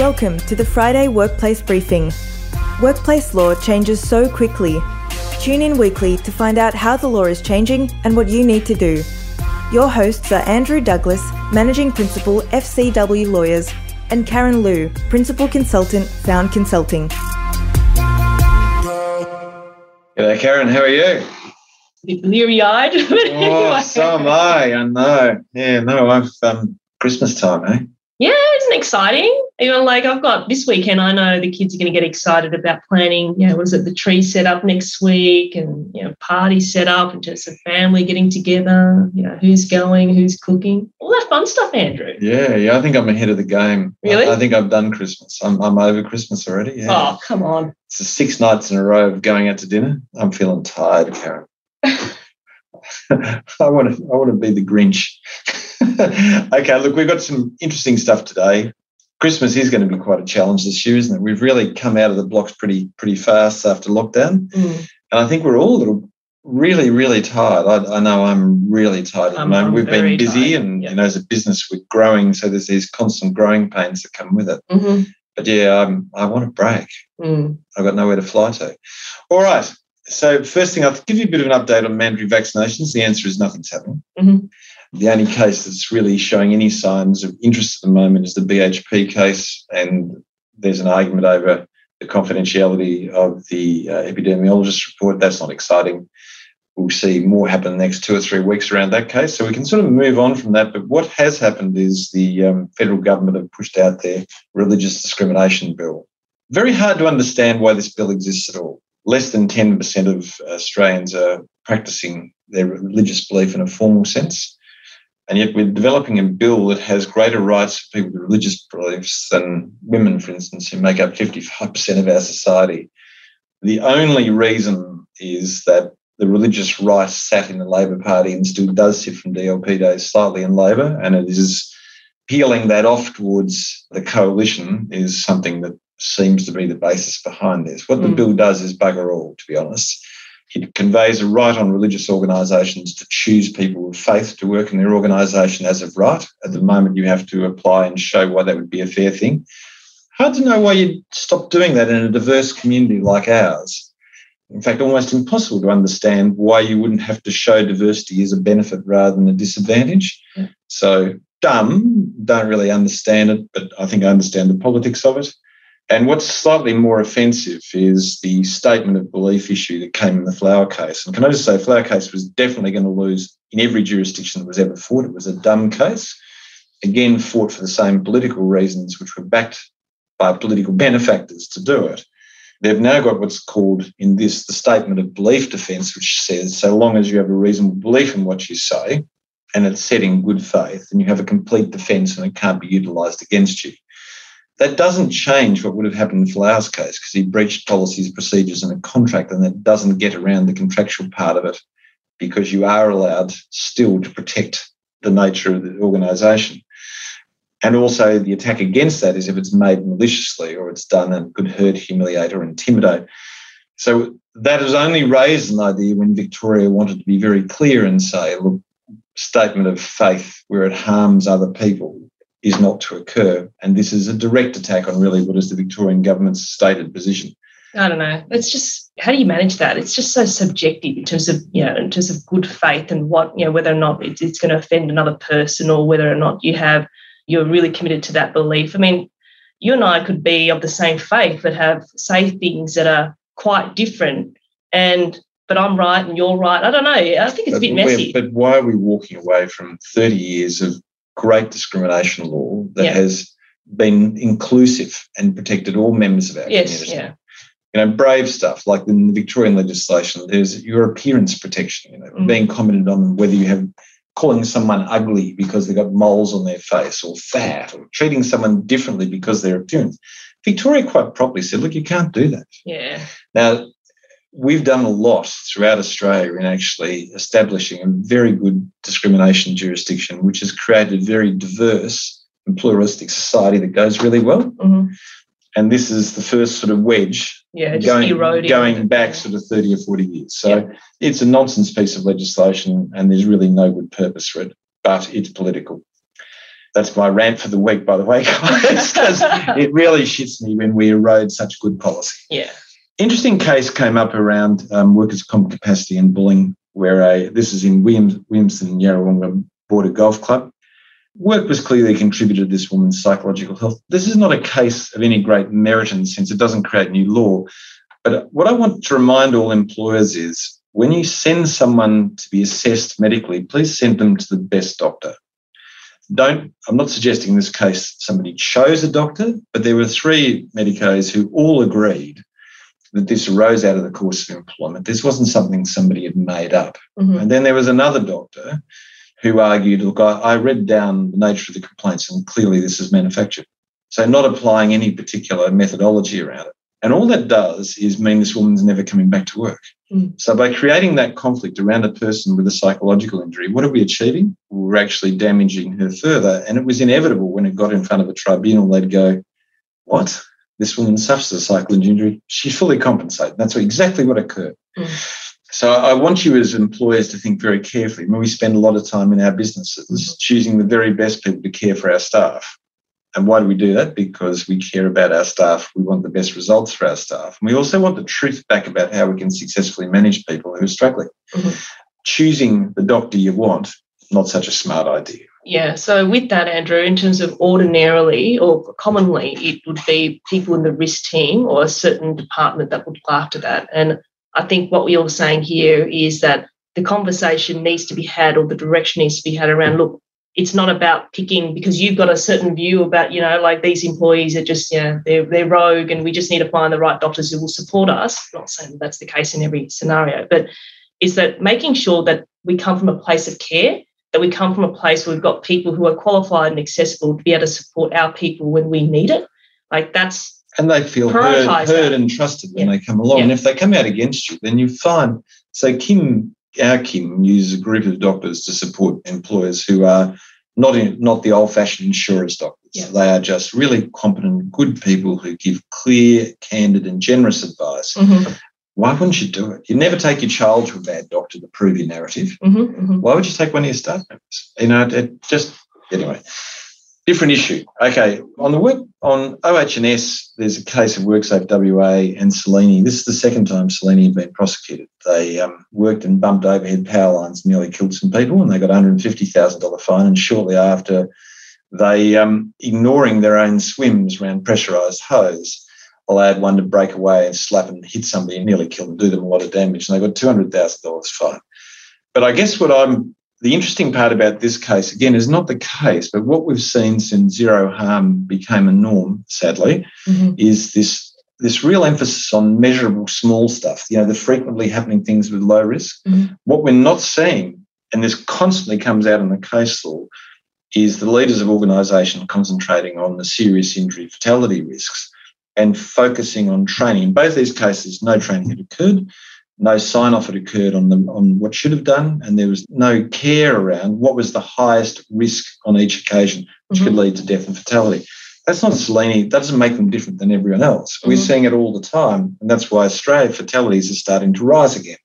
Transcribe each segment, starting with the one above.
Welcome to the Friday Workplace Briefing. Workplace law changes so quickly. Tune in weekly to find out how the law is changing and what you need to do. Your hosts are Andrew Douglas, Managing Principal, FCW Lawyers, and Karen Luu, Principal Consultant, Found Consulting. G'day, Karen. How are you? bit leery eyed. oh, so am I. I know. Yeah, no, I've um, Christmas time, eh? Yeah, isn't exciting? You know, like I've got this weekend, I know the kids are going to get excited about planning, you know, what is it, the tree set up next week and, you know, party set up and just a family getting together, you know, who's going, who's cooking, all that fun stuff, Andrew. Yeah, yeah, I think I'm ahead of the game. Really? I, I think I've done Christmas. I'm, I'm over Christmas already. Yeah. Oh, come on. It's the six nights in a row of going out to dinner. I'm feeling tired, Karen. I want to I want to be the Grinch. okay, look, we've got some interesting stuff today. Christmas is going to be quite a challenge this year, isn't it? We've really come out of the blocks pretty pretty fast after lockdown, Mm. and I think we're all a little really really tired. I, I know I'm really tired at the I'm- moment. I'm We've been busy, tired, and yeah. you know, as a business, we're growing, so there's these constant growing pains that come with it. hmm But yeah, um, I want a break. Mm. I've got nowhere to fly to. All right. So first thing, I'll give you a bit of an update on mandatory vaccinations. The answer is nothing's happening. Mhm. The only case that's really showing any signs of interest at the moment is the BHP case, and there's an argument over the confidentiality of the uh, epidemiologist report. That's not exciting. We'll see more happen the next two or three weeks around that case. So we can sort of move on from that. But what has happened is the um, federal government have pushed out their religious discrimination bill. Very hard to understand why this bill exists at all. Less than 10% of Australians are practicing their religious belief in a formal sense. And yet we're developing a bill that has greater rights for people with religious beliefs than women, for instance, who make up 55% of our society. The only reason is that the religious right sat in the Labor Party and still does sit from DLP days slightly in Labor, and it is peeling that off towards the coalition is something that seems to be the basis behind this. What the Mm. bill does is bugger all, to be honest. It conveys a right on religious organisations to choose people of faith to work in their organisation as of right. At the moment, you have to apply and show why that would be a fair thing. Hard to know why you'd stop doing that in a diverse community like ours. In fact, almost impossible to understand why you wouldn't have to show diversity as a benefit rather than a disadvantage. So, dumb, don't really understand it, but I think I understand the politics of it. And what's slightly more offensive is the statement of belief issue that came in the Folau case. And can I just say, Folau case was definitely going to lose in every jurisdiction that was ever fought. It was a dumb case. Again, fought for the same political reasons, which were backed by political benefactors to do it. They've now got what's called in this the statement of belief defence, which says so long as you have a reasonable belief in what you say and it's said in good faith, then you have a complete defence and it can't be utilised against you. That doesn't change what would have happened in Folau's case because he breached policies, procedures, and a contract, and that doesn't get around the contractual part of it because you are allowed still to protect the nature of the organisation. And also, the attack against that is if it's made maliciously or it's done and could hurt, humiliate, or intimidate. So that has only raised an idea when Victoria wanted to be very clear and say, look, statement of faith where it harms other people is not to occur. And this is a direct attack on really what is the Victorian government's stated position. I don't know. It's just how do you manage that? It's just so subjective in terms of you know in terms of good faith and what you know whether or not it's, it's going to offend another person or whether or not you have you're really committed to that belief. I mean, you and I could be of the same faith but have say things that are quite different, and but I'm right and you're right. I don't know. I think it's a bit messy. But why are we walking away from 30 years of great discrimination law that Yeah. has been inclusive and protected all members of our Yes, community? yeah, you know, brave stuff like in the Victorian legislation, there's your appearance protection, you know, Mm. being commented on whether you have calling someone ugly because they've got moles on their face or fat or treating someone differently because their appearance. Victoria quite properly said, look, you can't do that. yeah. Now, we've done a lot throughout Australia in actually establishing a very good discrimination jurisdiction, which has created a very diverse and pluralistic society that goes really well. hmm And this is the first sort of wedge Yeah, going, going back sort of 30 or 40 years. So Yeah. it's a nonsense piece of legislation and there's really no good purpose for it, but it's political. That's my rant for the week, by the way, guys, because it really shits me when we erode such good policy. Yeah. Interesting case came up around um, workers' comp capacity and bullying, where a this is in Williams, Williamson Yarrawonga Border Golf Club. Work was clearly contributed to this woman's psychological health. This is not a case of any great merit in sense it doesn't create new law. But what I want to remind all employers is when you send someone to be assessed medically, please send them to the best doctor. Don't, I'm not suggesting in this case somebody chose a doctor, but there were three medicos who all agreed that this arose out of the course of employment. This wasn't something somebody had made up. Mm-hmm. And then there was another doctor who argued, look, I, I read down the nature of the complaints and clearly this is manufactured. So not applying any particular methodology around it. And all that does is mean this woman's never coming back to work. Mm. So by creating that conflict around a person with a psychological injury, what are we achieving? We're actually damaging her further. And it was inevitable when it got in front of a tribunal, they'd go, what? This woman suffers a psychological injury. She's fully compensated. That's exactly what occurred. Mm. So I want you as employers to think very carefully. I mean, we spend a lot of time in our businesses mm-hmm. choosing the very best people to care for our staff. And why do we do that? Because we care about our staff. We want the best results for our staff. And we also want the truth back about how we can successfully manage people who are struggling. Mm-hmm. Choosing the doctor you want, not such a smart idea. Yeah. So with that, Andrew, in terms of ordinarily or commonly, it would be people in the risk team or a certain department that would look after that. And I think what we're all saying here is that the conversation needs to be had or the direction needs to be had around look, it's not about picking because you've got a certain view about, you know, like these employees are just, you know, they're, they're rogue and we just need to find the right doctors who will support us. I'm not saying that's the case in every scenario, but is that making sure that we come from a place of care, that we come from a place where we've got people who are qualified and accessible to be able to support our people when we need it. Like that's and they feel heard, heard and trusted when yeah. they come along. Yeah. And if they come out against you, then you find. So Kim, our Kim, uses a group of doctors to support employers who are not in, not the old-fashioned insurance doctors. Yeah. They are just really competent, good people who give clear, candid, and generous advice. Mm-hmm. Why wouldn't you do it? You never take your child to a bad doctor to prove your narrative. Mm-hmm, mm-hmm. Why would you take one of your staff members? You know, it just anyway different issue. Okay, on the work on OH&S, there's a case of WorkSafe WA and Selene. This is the second time Selene have been prosecuted. They um, worked and bumped overhead power lines, nearly killed some people, and they got $150,000 fine. And shortly after, they, um, ignoring their own swims around pressurised hose, allowed one to break away and slap and hit somebody and nearly kill them, do them a lot of damage, and they got $200,000 fine. But I guess what I'm the interesting part about this case, again, is not the case, but what we've seen since zero harm became a norm, sadly, mm-hmm. is this this real emphasis on measurable small stuff, you know, the frequently happening things with low risk. Mm-hmm. What we're not seeing, and this constantly comes out in the case law, is the leaders of organisation concentrating on the serious injury fatality risks and focusing on training. In both these cases, no training had occurred no sign off had occurred on them on what should have done, and there was no care around what was the highest risk on each occasion, which mm-hmm. could lead to death and fatality. That's not Selene. That doesn't make them different than everyone else. Mm-hmm. We're seeing it all the time, and that's why Australia fatalities are starting to rise again,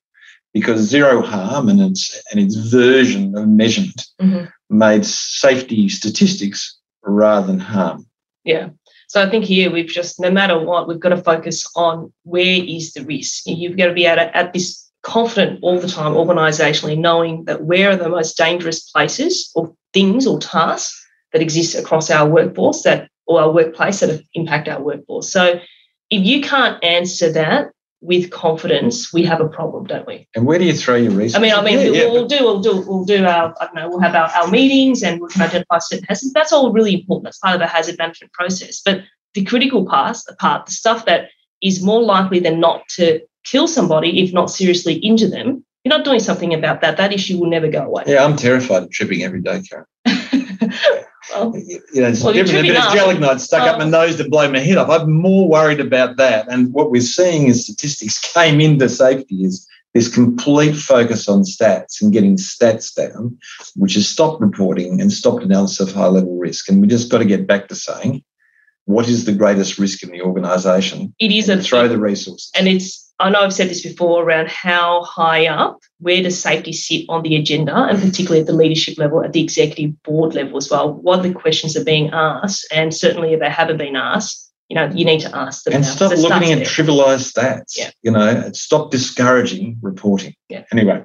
because zero harm and its and its version of measurement mm-hmm. made safety statistics rather than harm. Yeah. So I think here we've just, no matter what, we've got to focus on where is the risk. You've got to be able to, at this confident all the time organisationally, knowing that where are the most dangerous places or things or tasks that exist across our workforce that or our workplace that impact our workforce. So if you can't answer that, with confidence, we have a problem, don't we? And where do you throw your resources? I mean, I mean, yeah, we'll, yeah. we'll, do, we'll do, we'll do our, I don't know, we'll have our, our meetings and we can identify certain hazards. That's all really important. That's part of the hazard management process. But the critical part, the part, the stuff that is more likely than not to kill somebody, if not seriously injure them, you're not doing something about that. That issue will never go away. Yeah, I'm terrified of tripping every day, Karen. well, you know, it's well, different. A bit of gelignite stuck up my oh. nose to blow my head off. I'm more worried about that. And what we're seeing as statistics came into safety is this complete focus on stats and getting stats down, which has stopped reporting and stopped analysis of high level risk. And we just got to get back to saying, what is the greatest risk in the organisation? It is a throw the resources, and it's I know I've said this before around how high up, where does safety sit on the agenda, and particularly at the leadership level, at the executive board level as well. What the questions are being asked, and certainly if they haven't been asked, you know, you need to ask them. And now, stop looking at trivialized stats. Yeah. You know, stop discouraging reporting. Yeah. Anyway,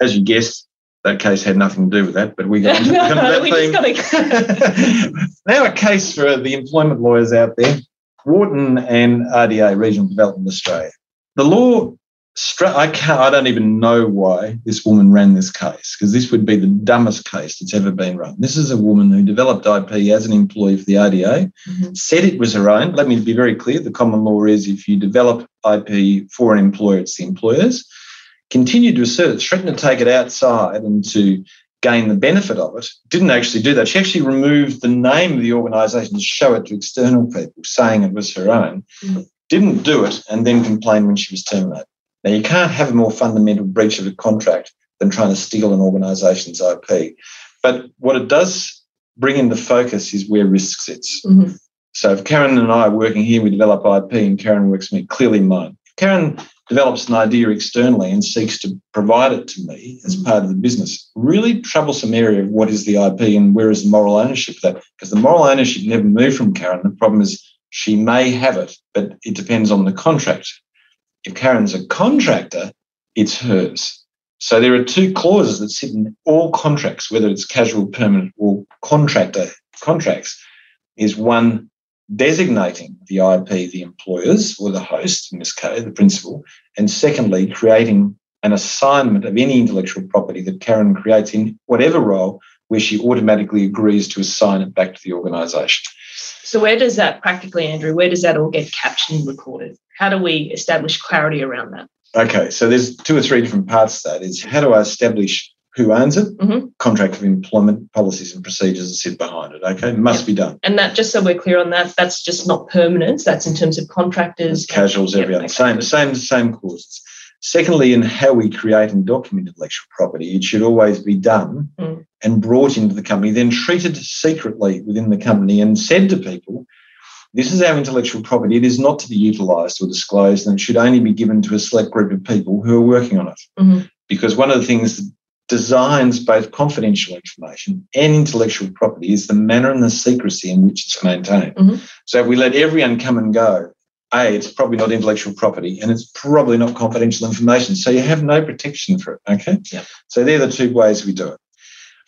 as you guessed, that case had nothing to do with that, but we got into, that theme. just gotta, now, a case for the employment lawyers out there Wharton and RDA, Regional Development Australia. The law, I, can't, I don't even know why this woman ran this case, because this would be the dumbest case that's ever been run. This is a woman who developed IP as an employee for the RDA, Mhm. said it was her own. Let me be very clear the common law is if you develop IP for an employer, it's the employer's. Continued to assert it, threatened to take it outside and to gain the benefit of it, didn't actually do that. She actually removed the name of the organisation to show it to external people, saying it was her own. Mhm. Didn't do it and then complained when she was terminated. Now, you can't have a more fundamental breach of a contract than trying to steal an organisation's IP. But what it does bring into focus is where risk sits. Mhm. So if Karen and I are working here, we develop IP and Karen works with me, clearly mine. If Karen develops an idea externally and seeks to provide it to me as Mhm. part of the business, really troublesome area of what is the IP and where is the moral ownership of that? Because the moral ownership never moved from Karen. The problem is she may have it, but it depends on the contract. If Karen's a contractor, it's hers. So there are two clauses that sit in all contracts, whether it's casual, permanent, or contractor contracts, is one designating the IP, the employers or the host, in this case, the principal, and secondly, creating an assignment of any intellectual property that Karen creates in whatever role where she automatically agrees to assign it back to the organisation. So where does that practically, Andrew? Where does that all get captioned and recorded? How do we establish clarity around that? Okay, so there's two or three different parts to that. Is how do I establish who owns it? Mhm. Contract of employment policies and procedures that sit behind it. Okay, must be done. And that, just so we're clear on that, that's just not permanence. That's in terms of contractors, Casuals, every Yep, other. okay. Same, same, same clauses. Secondly, in how we create and document intellectual property, it should always be done Mm. and brought into the company, then treated secretly within the company and said to people, this is our intellectual property. It is not to be utilised or disclosed, and it should only be given to a select group of people who are working on it. Mhm. Because one of the things that designs both confidential information and intellectual property is the manner and the secrecy in which it's maintained. Mhm. So if we let everyone come and go, A, it's probably not intellectual property and it's probably not confidential information. So you have no protection for it. Okay. Yep. So they're the two ways we do it.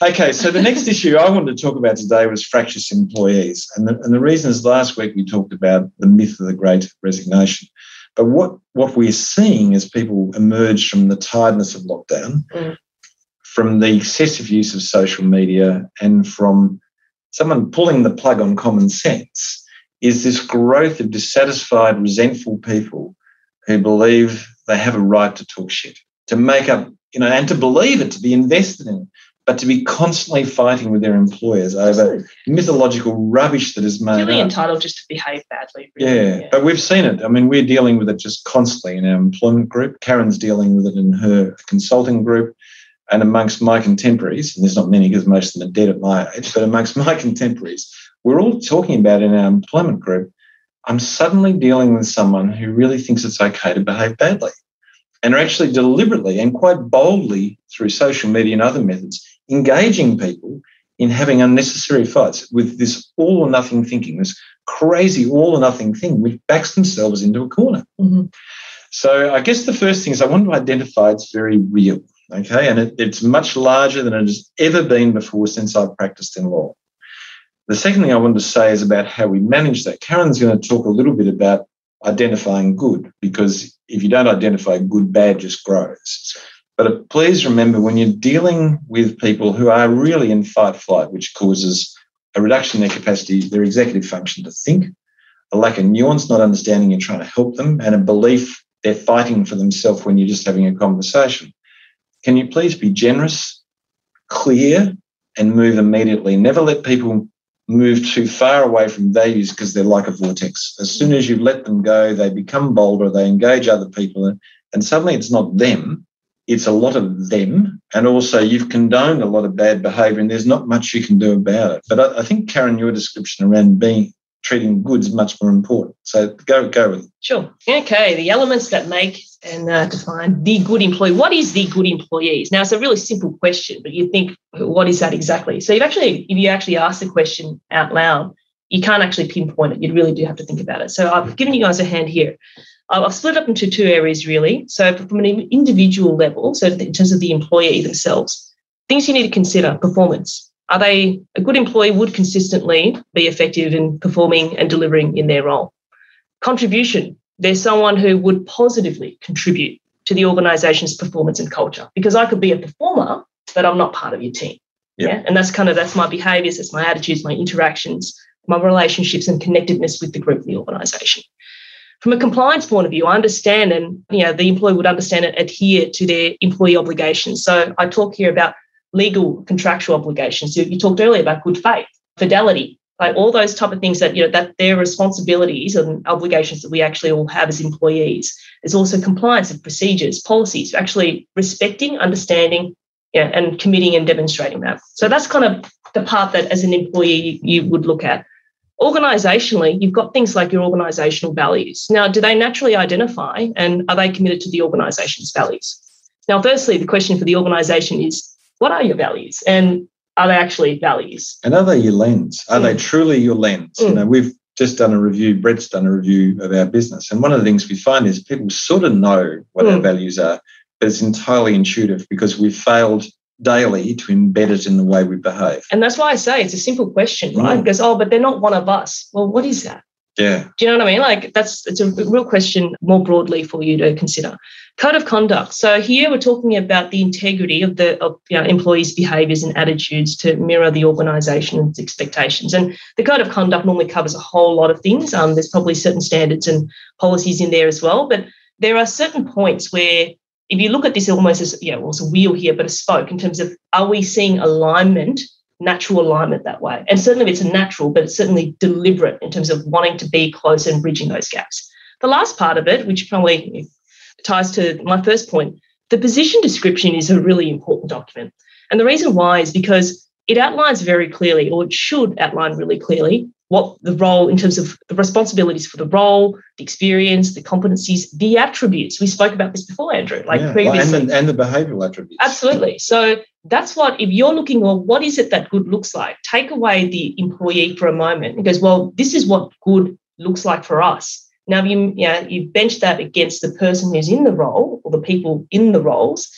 Okay, so the next issue I wanted to talk about today was fractious employees. And the, and the reason is last week we talked about the myth of the great resignation. But what, what we're seeing is people emerge from the tiredness of lockdown, Mm. from the excessive use of social media, and from someone pulling the plug on common sense, is this growth of dissatisfied, resentful people who believe they have a right to talk shit, to make up, you know, and to believe it, to be invested in, but to be constantly fighting with their employers over Absolutely. mythological rubbish that is made up. entitled just to behave badly. really. Yeah, but we've seen it. I mean, we're dealing with it just constantly in our employment group. Karen's dealing with it in her consulting group. And amongst my contemporaries, and there's not many because most of them are dead at my age, but amongst my contemporaries, we're all talking about in our employment group. I'm suddenly dealing with someone who really thinks it's okay to behave badly and are actually deliberately and quite boldly through social media and other methods engaging people in having unnecessary fights with this all or nothing thinking, this crazy all or nothing thing, which backs themselves into a corner. Mhm. So I guess the first thing is I want to identify it's very real, okay? And it, it's much larger than it has ever been before since I've practiced in law. The second thing I wanted to say is about how we manage that. Karen's going to talk a little bit about identifying good, because if you don't identify good, bad just grows. But please remember when you're dealing with people who are really in fight flight, which causes a reduction in their capacity, their executive function to think, a lack of nuance, not understanding you're trying to help them, and a belief they're fighting for themselves when you're just having a conversation. Can you please be generous, clear, and move immediately? Never let people move too far away from values because they're like a vortex. As soon as you let them go, they become bolder, they engage other people, and suddenly it's not them, it's a lot of them. And also, you've condoned a lot of bad behavior, and there's not much you can do about it. But I, I think, Karen, your description around being treating goods much more important. So go go with it. Sure. Okay. The elements that make and uh, define the good employee. What is the good employees? Now it's a really simple question, but you think, what is that exactly? So if actually, if you actually ask the question out loud, you can't actually pinpoint it. You really do have to think about it. So I've given you guys a hand here. I've split up into two areas really. So from an individual level, so in terms of the employee themselves, things you need to consider: performance. Are they a good employee? Would consistently be effective in performing and delivering in their role. Contribution. They're someone who would positively contribute to the organization's performance and culture. Because I could be a performer, but I'm not part of your team. Yeah. yeah? And that's kind of that's my behaviors, that's my attitudes, my interactions, my relationships and connectedness with the group and the organization. From a compliance point of view, I understand and you know the employee would understand and adhere to their employee obligations. So I talk here about legal contractual obligations. You talked earlier about good faith, fidelity, like all those type of things that you know that their responsibilities and obligations that we actually all have as employees. There's also compliance of procedures, policies, actually respecting, understanding, yeah, and committing and demonstrating that. So that's kind of the part that as an employee you would look at. Organizationally, you've got things like your organizational values. Now, do they naturally identify and are they committed to the organization's values? Now, firstly, the question for the organization is what are your values? And are they actually values? And are they your lens? Are mm. they truly your lens? Mm. You know, we've just done a review, Brett's done a review of our business. And one of the things we find is people sort of know what mm. our values are, but it's entirely intuitive because we've failed daily to embed it in the way we behave. And that's why I say it's a simple question, right? Because, oh, but they're not one of us. Well, what is that? Yeah. Do you know what I mean? Like that's it's a real question more broadly for you to consider. Code of conduct. So here we're talking about the integrity of the of, you know, employees' behaviours and attitudes to mirror the organisation's expectations. And the code of conduct normally covers a whole lot of things. Um, there's probably certain standards and policies in there as well, but there are certain points where if you look at this almost as yeah, well, it's a wheel here, but a spoke in terms of are we seeing alignment, natural alignment that way? And certainly it's a natural, but it's certainly deliberate in terms of wanting to be close and bridging those gaps. The last part of it, which probably ties to my first point, the position description is a really important document. And the reason why is because it outlines very clearly, or it should outline really clearly, what the role in terms of the responsibilities for the role, the experience, the competencies, the attributes. We spoke about this before, Andrew, like yeah, previously. And, the, and the behavioral attributes. Absolutely. So that's what, if you're looking, well, what is it that good looks like? Take away the employee for a moment and goes, well, this is what good looks like for us. Now, you, you, know, you bench that against the person who's in the role or the people in the roles.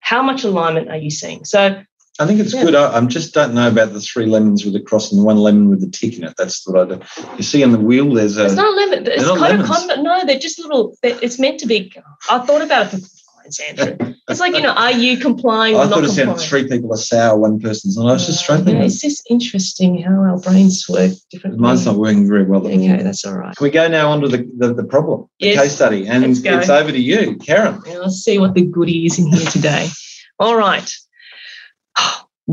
How much alignment are you seeing? So I think it's yeah. good. I, I, just don't know about the three lemons with a cross and the one lemon with the tick in it. That's what I do. You see on the wheel, there's a. It's not a lemon. It's kind of conduct. No, they're just little. They're, it's meant to be. I thought about it for compliance, Andrew. It's like you know, are you complying? I thought it sounded three people are sour, one person's not. I was just oh, struggling. Yeah, it's just interesting how our brains work differently. Mine's not working very well. Okay, that's all right. Can we go now on to the, the, the problem, the yes. case study, and it's over to you, Karen. Yeah, let's see what the goodie is in here today. all right.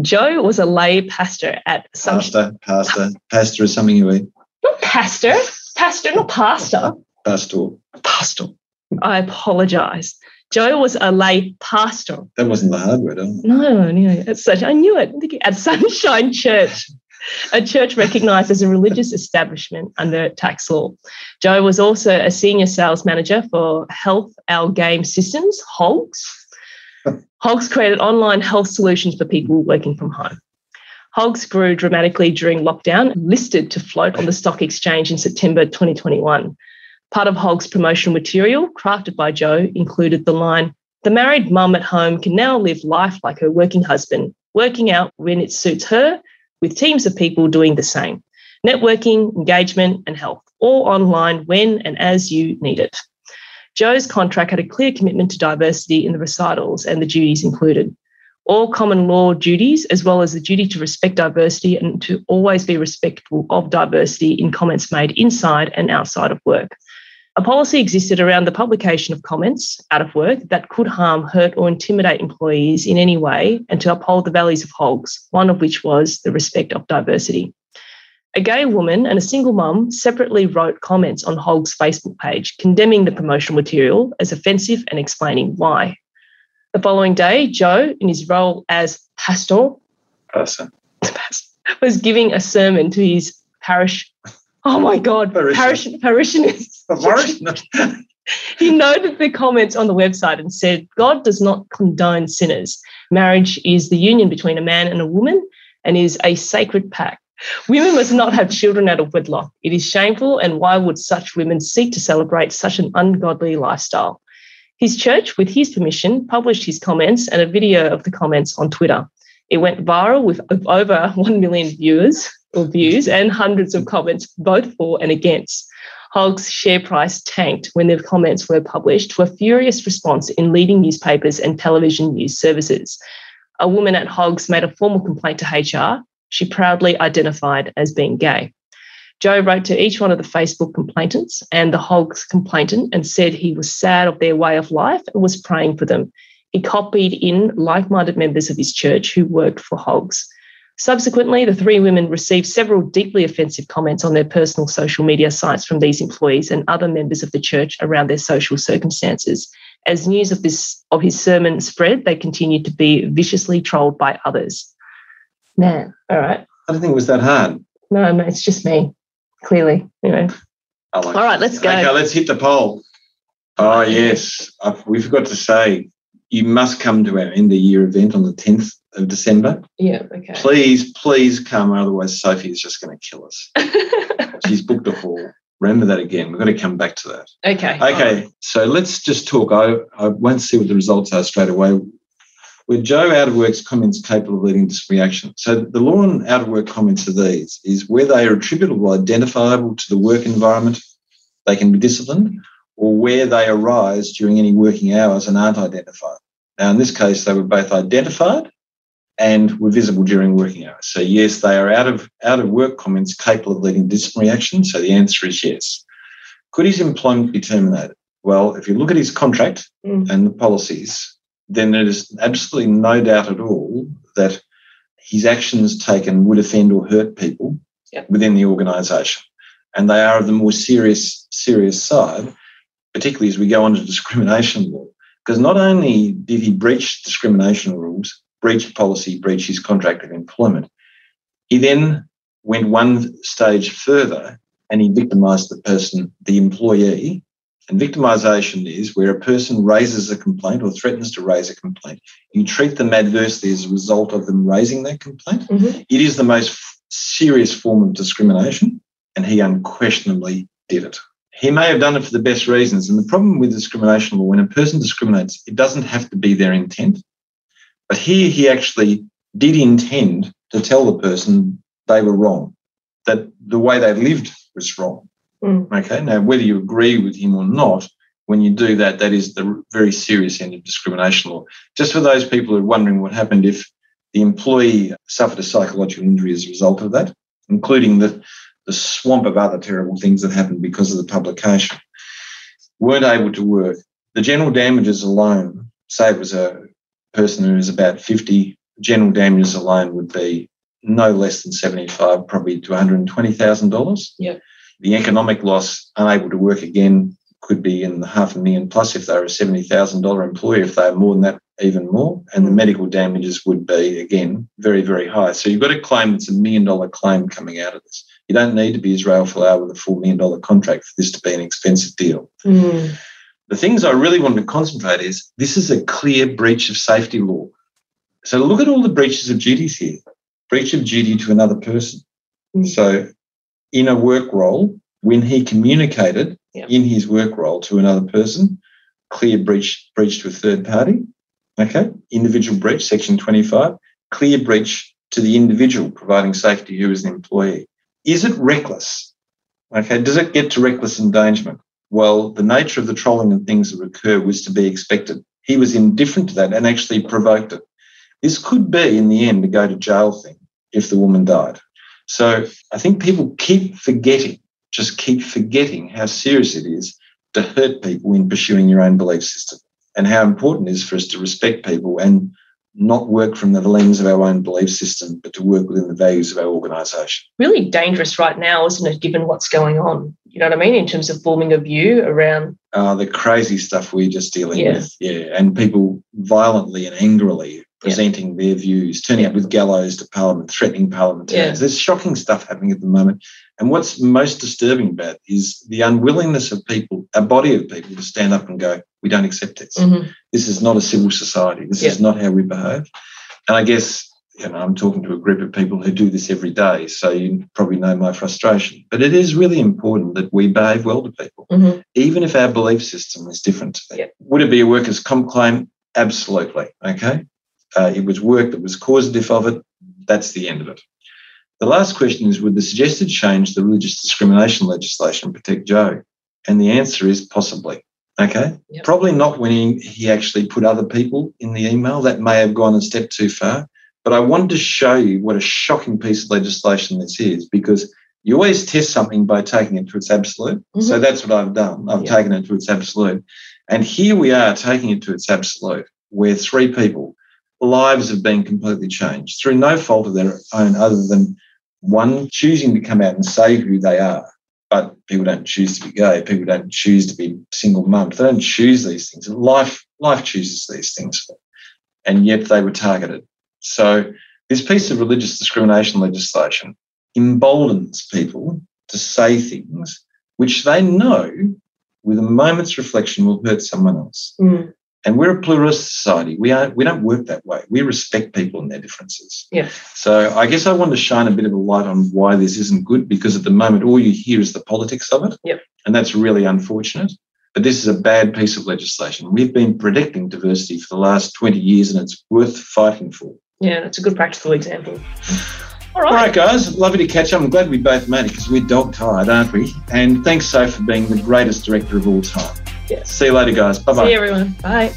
Joe was a lay pastor at some pastor. Pastor. Pastor is something you eat. Not pastor. Pastor, not pastor. Pastor. Pastor. I apologize. Joe was a lay pastor. That wasn't the hard word, No, no, it's such. I knew it. At Sunshine Church, a church recognised as a religious establishment under tax law. Joe was also a senior sales manager for Health Our Game Systems, HOGS, Hogs created online health solutions for people working from home. Hogs grew dramatically during lockdown, listed to float on the stock exchange in September 2021. Part of Hogg's promotional material, crafted by Joe, included the line The married mum at home can now live life like her working husband, working out when it suits her, with teams of people doing the same. Networking, engagement, and health, all online when and as you need it. Joe's contract had a clear commitment to diversity in the recitals and the duties included. All common law duties, as well as the duty to respect diversity and to always be respectful of diversity in comments made inside and outside of work. A policy existed around the publication of comments out of work that could harm, hurt, or intimidate employees in any way and to uphold the values of HOGS, one of which was the respect of diversity. A gay woman and a single mum separately wrote comments on Hog's Facebook page condemning the promotional material as offensive and explaining why. The following day, Joe, in his role as pastor, Person. was giving a sermon to his parish Oh my God, Parishioners. parishioners. He noted the comments on the website and said, God does not condone sinners. Marriage is the union between a man and a woman and is a sacred pact. Women must not have children out of wedlock. It is shameful, and why would such women seek to celebrate such an ungodly lifestyle? His church, with his permission, published his comments and a video of the comments on Twitter. It went viral with over 1 million viewers or views and hundreds of comments, both for and against. Hogg's share price tanked when the comments were published to a furious response in leading newspapers and television news services. A woman at Hogg's made a formal complaint to HR. She proudly identified as being gay. Joe wrote to each one of the Facebook complainants and the Hogg's complainant and said he was sad of their way of life and was praying for them. He copied in like minded members of his church who worked for Hogg's. Subsequently, the three women received several deeply offensive comments on their personal social media sites from these employees and other members of the church around their social circumstances. As news of this of his sermon spread, they continued to be viciously trolled by others. Man, all right. I don't think it was that hard. No, no, it's just me. Clearly, anyway. I like All right, let's go. Okay, let's hit the poll. Oh, yes. I, we forgot to say, you must come to our end of year event on the 10th of December. Yeah, okay. Please, please come. Otherwise, Sophie is just going to kill us. She's booked a hall. Remember that again. We've got to come back to that. okay. Okay, so let's just talk. I, I won't see what the results are straight away. With Joe out of work's comments capable of leading to reaction. So the law on out of work comments are these is where they are attributable, identifiable to the work environment, they can be disciplined, or where they arise during any working hours and aren't identified. Now, in this case, they were both identified and were visible during working hours. So yes, they are out of out of work comments capable of leading to disciplinary action. So the answer is yes. Could his employment be terminated? Well, if you look at his contract Mm. and the policies, then there is absolutely no doubt at all that his actions taken would offend or hurt people Yep. within the organisation, and they are of the more serious serious side, particularly as we go on to discrimination law. Because not only did he breach discrimination rules, breach policy, breach his contract of employment, he then went one stage further and he victimised the person, the employee. And victimisation is where a person raises a complaint or threatens to raise a complaint. You treat them adversely as a result of them raising that complaint. Mhm. It is the most serious form of discrimination, and he unquestionably did it. He may have done it for the best reasons. And the problem with discrimination law, when a person discriminates, it doesn't have to be their intent. But here he actually did intend to tell the person they were wrong, that the way they lived was wrong. Mm. Okay. Now, whether you agree with him or not, when you do that, that is the very serious end of discrimination law. Just for those people who are wondering what happened if the employee suffered a psychological injury as a result of that, including the, the swamp of other terrible things that happened because of the publication, weren't able to work. The general damages alone, say it was a person who is about 50, general damages alone would be no less than 75, probably to $120,000. Yep. The economic loss, unable to work again, could be in the half a million plus if they're a $70,000 employee. If they're more than that, even more. And the medical damages would be, again, very, very high. So you've got a claim that's a million dollar claim coming out of this. You don't need to be Israel Folau with a $4 million contract for this to be an expensive deal. Mm. The things I really want to concentrate is this is a clear breach of safety law. So look at all the breaches of duties here. Breach of duty to another person. Mm. So in a work role, when he communicated Yeah. in his work role to another person, clear breach breach to a third party. Okay. Individual breach, section 25. Clear breach to the individual providing safety who is the employee. Is it reckless? Okay. Does it get to reckless endangerment? Well, the nature of the trolling and things that occur was to be expected. He was indifferent to that and actually provoked it. This could be, in the end, a go to jail thing if the woman died. So I think people keep forgetting, just keep forgetting how serious it is to hurt people in pursuing your own belief system and how important it is for us to respect people and not work from the lens of our own belief system, but to work within the values of our organisation. Really dangerous right now, isn't it, given what's going on? You know what I mean? In terms of forming a view around, uh, the crazy stuff we're just dealing Yeah. with. Yeah. And people violently and angrily presenting their views, turning up with gallows to Parliament, threatening parliamentarians. Yeah. There's shocking stuff happening at the moment. And what's most disturbing about it is the unwillingness of people, a body of people, to stand up and go, we don't accept this. Mhm. This is not a civil society. This is not how we behave. And I guess, you know, I'm talking to a group of people who do this every day, so you probably know my frustration. But it is really important that we behave well to people, Mhm. even if our belief system is different. Yeah. Would it be a workers' comp claim? Absolutely. Okay. Uh, it was work that was causative of it. That's the end of it. The last question is Would the suggested change the religious discrimination legislation protect Joe? And the answer is possibly. Okay. Yep. Probably not when he, he actually put other people in the email. That may have gone a step too far. But I wanted to show you what a shocking piece of legislation this is because you always test something by taking it to its absolute. So Mhm. that's what I've done. I've Yeah. taken it to its absolute. And here we are taking it to its absolute, where three people, lives have been completely changed through no fault of their own other than one choosing to come out and say who they are. But people don't choose to be gay. People don't choose to be single mums. They don't choose these things. Life, life chooses these things. And yet they were targeted. So this piece of religious discrimination legislation emboldens people to say things which they know with a moment's reflection will hurt someone else. Mm. And we're a pluralist society. We are we don't work that way. We respect people and their differences. Yeah. So I guess I want to shine a bit of a light on why this isn't good because at the moment all you hear is the politics of it. Yep. And that's really unfortunate. But this is a bad piece of legislation. We've been predicting diversity for the last 20 years and it's worth fighting for. Yeah, it's a good practical example. All All right. right, guys. Lovely to catch up. I'm glad we both made it because we're dog tired, aren't we? And thanks, So, for being the greatest director of all time. Yes. See you later, guys. Bye bye. See everyone. Bye.